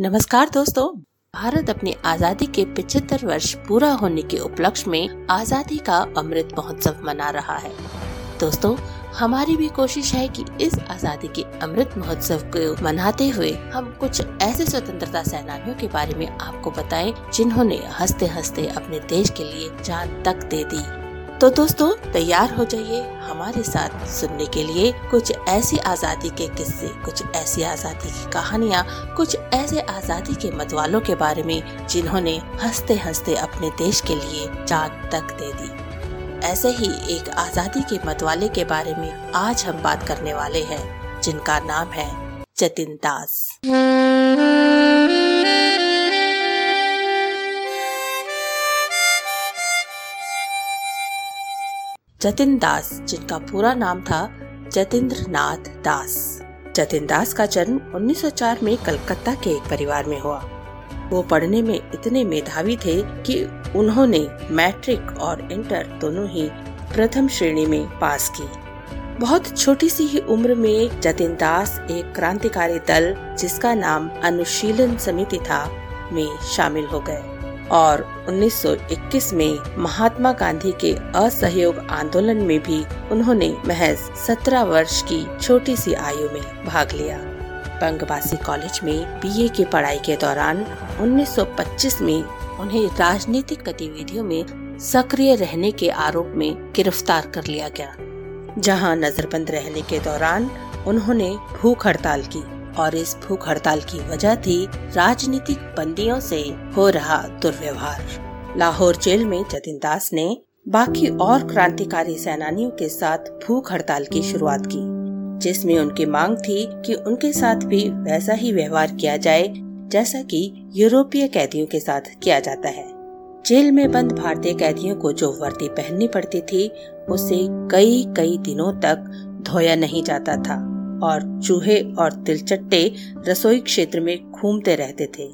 नमस्कार दोस्तों। भारत अपनी आज़ादी के 75 वर्ष पूरा होने के उपलक्ष्य में आज़ादी का अमृत महोत्सव मना रहा है। दोस्तों, हमारी भी कोशिश है कि इस आज़ादी के अमृत महोत्सव को मनाते हुए हम कुछ ऐसे स्वतंत्रता सेनानियों के बारे में आपको बताएँ, जिन्होंने हँसते हँसते अपने देश के लिए जान तक दे दी। तो दोस्तों, तैयार हो जाइए हमारे साथ सुनने के लिए कुछ ऐसी आज़ादी के किस्से, कुछ ऐसी आज़ादी की कहानियाँ, कुछ ऐसे आज़ादी के मतवालों के बारे में जिन्होंने हँसते हँसते अपने देश के लिए जान तक दे दी। ऐसे ही एक आज़ादी के मतवाले के बारे में आज हम बात करने वाले हैं, जिनका नाम है जतिन दास। जतिन दास, जिनका पूरा नाम था जतेंद्र नाथ दास। जतिन दास का जन्म 1904 में कलकत्ता के एक परिवार में हुआ। वो पढ़ने में इतने मेधावी थे कि उन्होंने मैट्रिक और इंटर दोनों ही प्रथम श्रेणी में पास की। बहुत छोटी सी ही उम्र में जतिन दास एक क्रांतिकारी दल, जिसका नाम अनुशीलन समिति था, में शामिल हो गए। और 1921 में महात्मा गांधी के असहयोग आंदोलन में भी उन्होंने महज 17 वर्ष की छोटी सी आयु में भाग लिया। बंगवासी कॉलेज में बीए की पढ़ाई के दौरान 1925 में उन्हें राजनीतिक गतिविधियों में सक्रिय रहने के आरोप में गिरफ़्तार कर लिया गया, जहाँ नजरबंद रहने के दौरान उन्होंने भूख हड़ताल की। और इस भूख हड़ताल की वजह थी राजनीतिक बंदियों से हो रहा दुर्व्यवहार। लाहौर जेल में जतिन दास ने बाकी और क्रांतिकारी सेनानियों के साथ भूख हड़ताल की शुरुआत की, जिसमें उनकी मांग थी कि उनके साथ भी वैसा ही व्यवहार किया जाए, जैसा कि यूरोपीय कैदियों के साथ किया जाता है। जेल में बंद भारतीय कैदियों को जो वर्दी पहननी पड़ती थी, उसे कई कई दिनों तक धोया नहीं जाता था। और चूहे और तिलचट्टे रसोई क्षेत्र में घूमते रहते थे।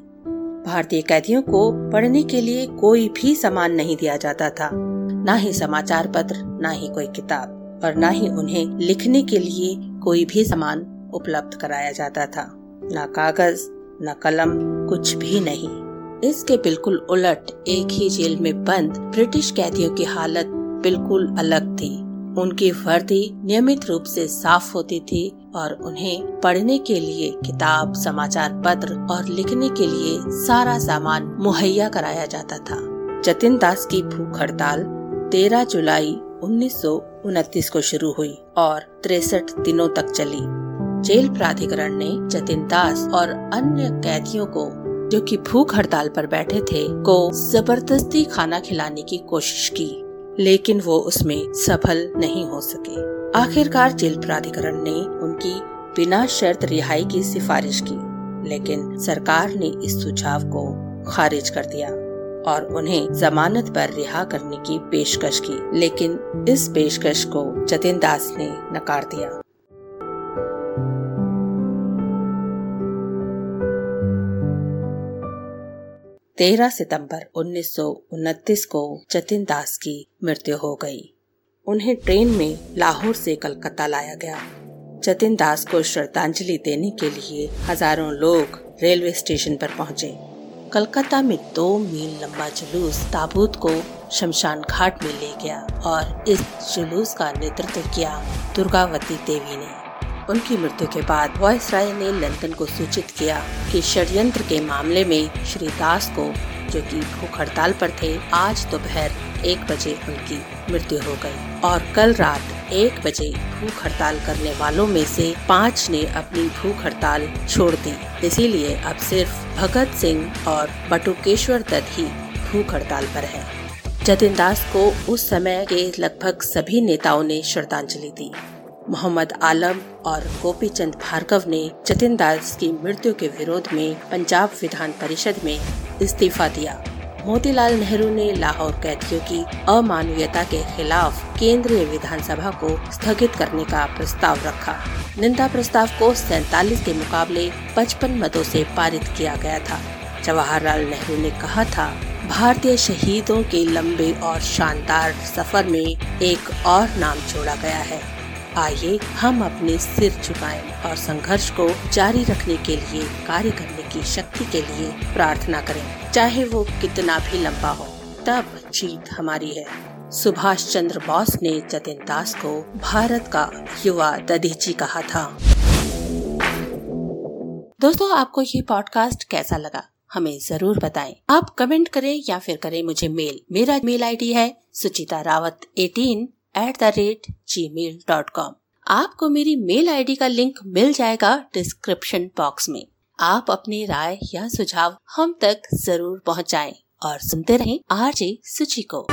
भारतीय कैदियों को पढ़ने के लिए कोई भी सामान नहीं दिया जाता था। न ही समाचार पत्र, न ही कोई किताब, और न ही उन्हें लिखने के लिए कोई भी सामान उपलब्ध कराया जाता था। न कागज़, न कलम, कुछ भी नहीं। इसके बिल्कुल उलट एक ही जेल में बंद ब्रिटिश कैदियों की हालत बिल्कुल अलग थी। उनकी वर्दी नियमित रूप से साफ़ होती थी और उन्हें पढ़ने के लिए किताब, समाचार पत्र और लिखने के लिए सारा सामान मुहैया कराया जाता था। जतिन दास की भूख हड़ताल 13 जुलाई उन्नीस सौ उनतीस को शुरू हुई और तिरसठ दिनों तक चली। जेल प्राधिकरण ने जतिन दास और अन्य कैदियों को, जो कि भूख हड़ताल पर बैठे थे, को ज़बरदस्ती खाना खिलाने की कोशिश की। लेकिन वो उसमें सफल नहीं हो सके। आखिरकार जेल प्राधिकरण ने उनकी बिना शर्त रिहाई की सिफारिश की, लेकिन सरकार ने इस सुझाव को खारिज कर दिया और उन्हें जमानत पर रिहा करने की पेशकश की। लेकिन इस पेशकश को जतिन दास ने नकार दिया। तेरह सितंबर उन्नीस सौ उनतीस को जतिन दास की मृत्यु हो गई। उन्हें ट्रेन में लाहौर से कलकत्ता लाया गया जतिन दास को श्रद्धांजलि देने के लिए हज़ारों लोग रेलवे स्टेशन पर पहुँचे। कलकत्ता में दो मील लंबा जुलूस ताबूत को शमशान घाट में ले गया और इस जुलूस का नेतृत्व किया दुर्गावती देवी ने उनकी मृत्यु के बाद वॉयस राय ने लंदन को सूचित किया कि षड्यंत्र के मामले में श्री दास को, जो कि भूख हड़ताल पर थे, आज दोपहर एक बजे उनकी मृत्यु हो गई और कल रात एक बजे भूख हड़ताल करने वालों में से पाँच ने अपनी भूख हड़ताल छोड़ दी। इसीलिए अब सिर्फ़ भगत सिंह और बटुकेश्वर दत्त ही भूख हड़ताल पर है। जतिन दास को उस समय के लगभग सभी नेताओं ने श्रद्धांजलि दी। मोहम्मद आलम और गोपी चंद भार्गव ने जतिन दास की मृत्यु के विरोध में पंजाब विधान परिषद में इस्तीफा दिया। मोतीलाल नेहरू ने लाहौर कैदियों की अमानवीयता के खिलाफ केंद्रीय विधानसभा को स्थगित करने का प्रस्ताव रखा। निंदा प्रस्ताव को सैतालीस के मुकाबले 55 मतों से पारित किया गया था। जवाहरलाल नेहरू ने कहा था, भारतीय शहीदों के लंबे और शानदार सफ़र में एक और नाम जोड़ा गया है। आइए हम अपने सिर झुकाएँ और संघर्ष को जारी रखने के लिए, कार्य करने की शक्ति के लिए प्रार्थना करें। चाहे वो कितना भी लंबा हो, तब जीत हमारी है। सुभाष चंद्र बोस ने जतिन दास को भारत का युवा दधीची कहा था। दोस्तों, आपको ये पॉडकास्ट कैसा लगा? हमें ज़रूर बताएँ। आप कमेंट करें या फिर करें मुझे मेल मेरा मेल आईडी है Suchita Rawat eighteen at the rate Gmail dot com आपको मेरी मेल आईडी का लिंक मिल जाएगा डिस्क्रिप्शन बॉक्स में। आप अपनी राय या सुझाव हम तक ज़रूर पहुंचाएँ और सुनते रहें आरजे सुची को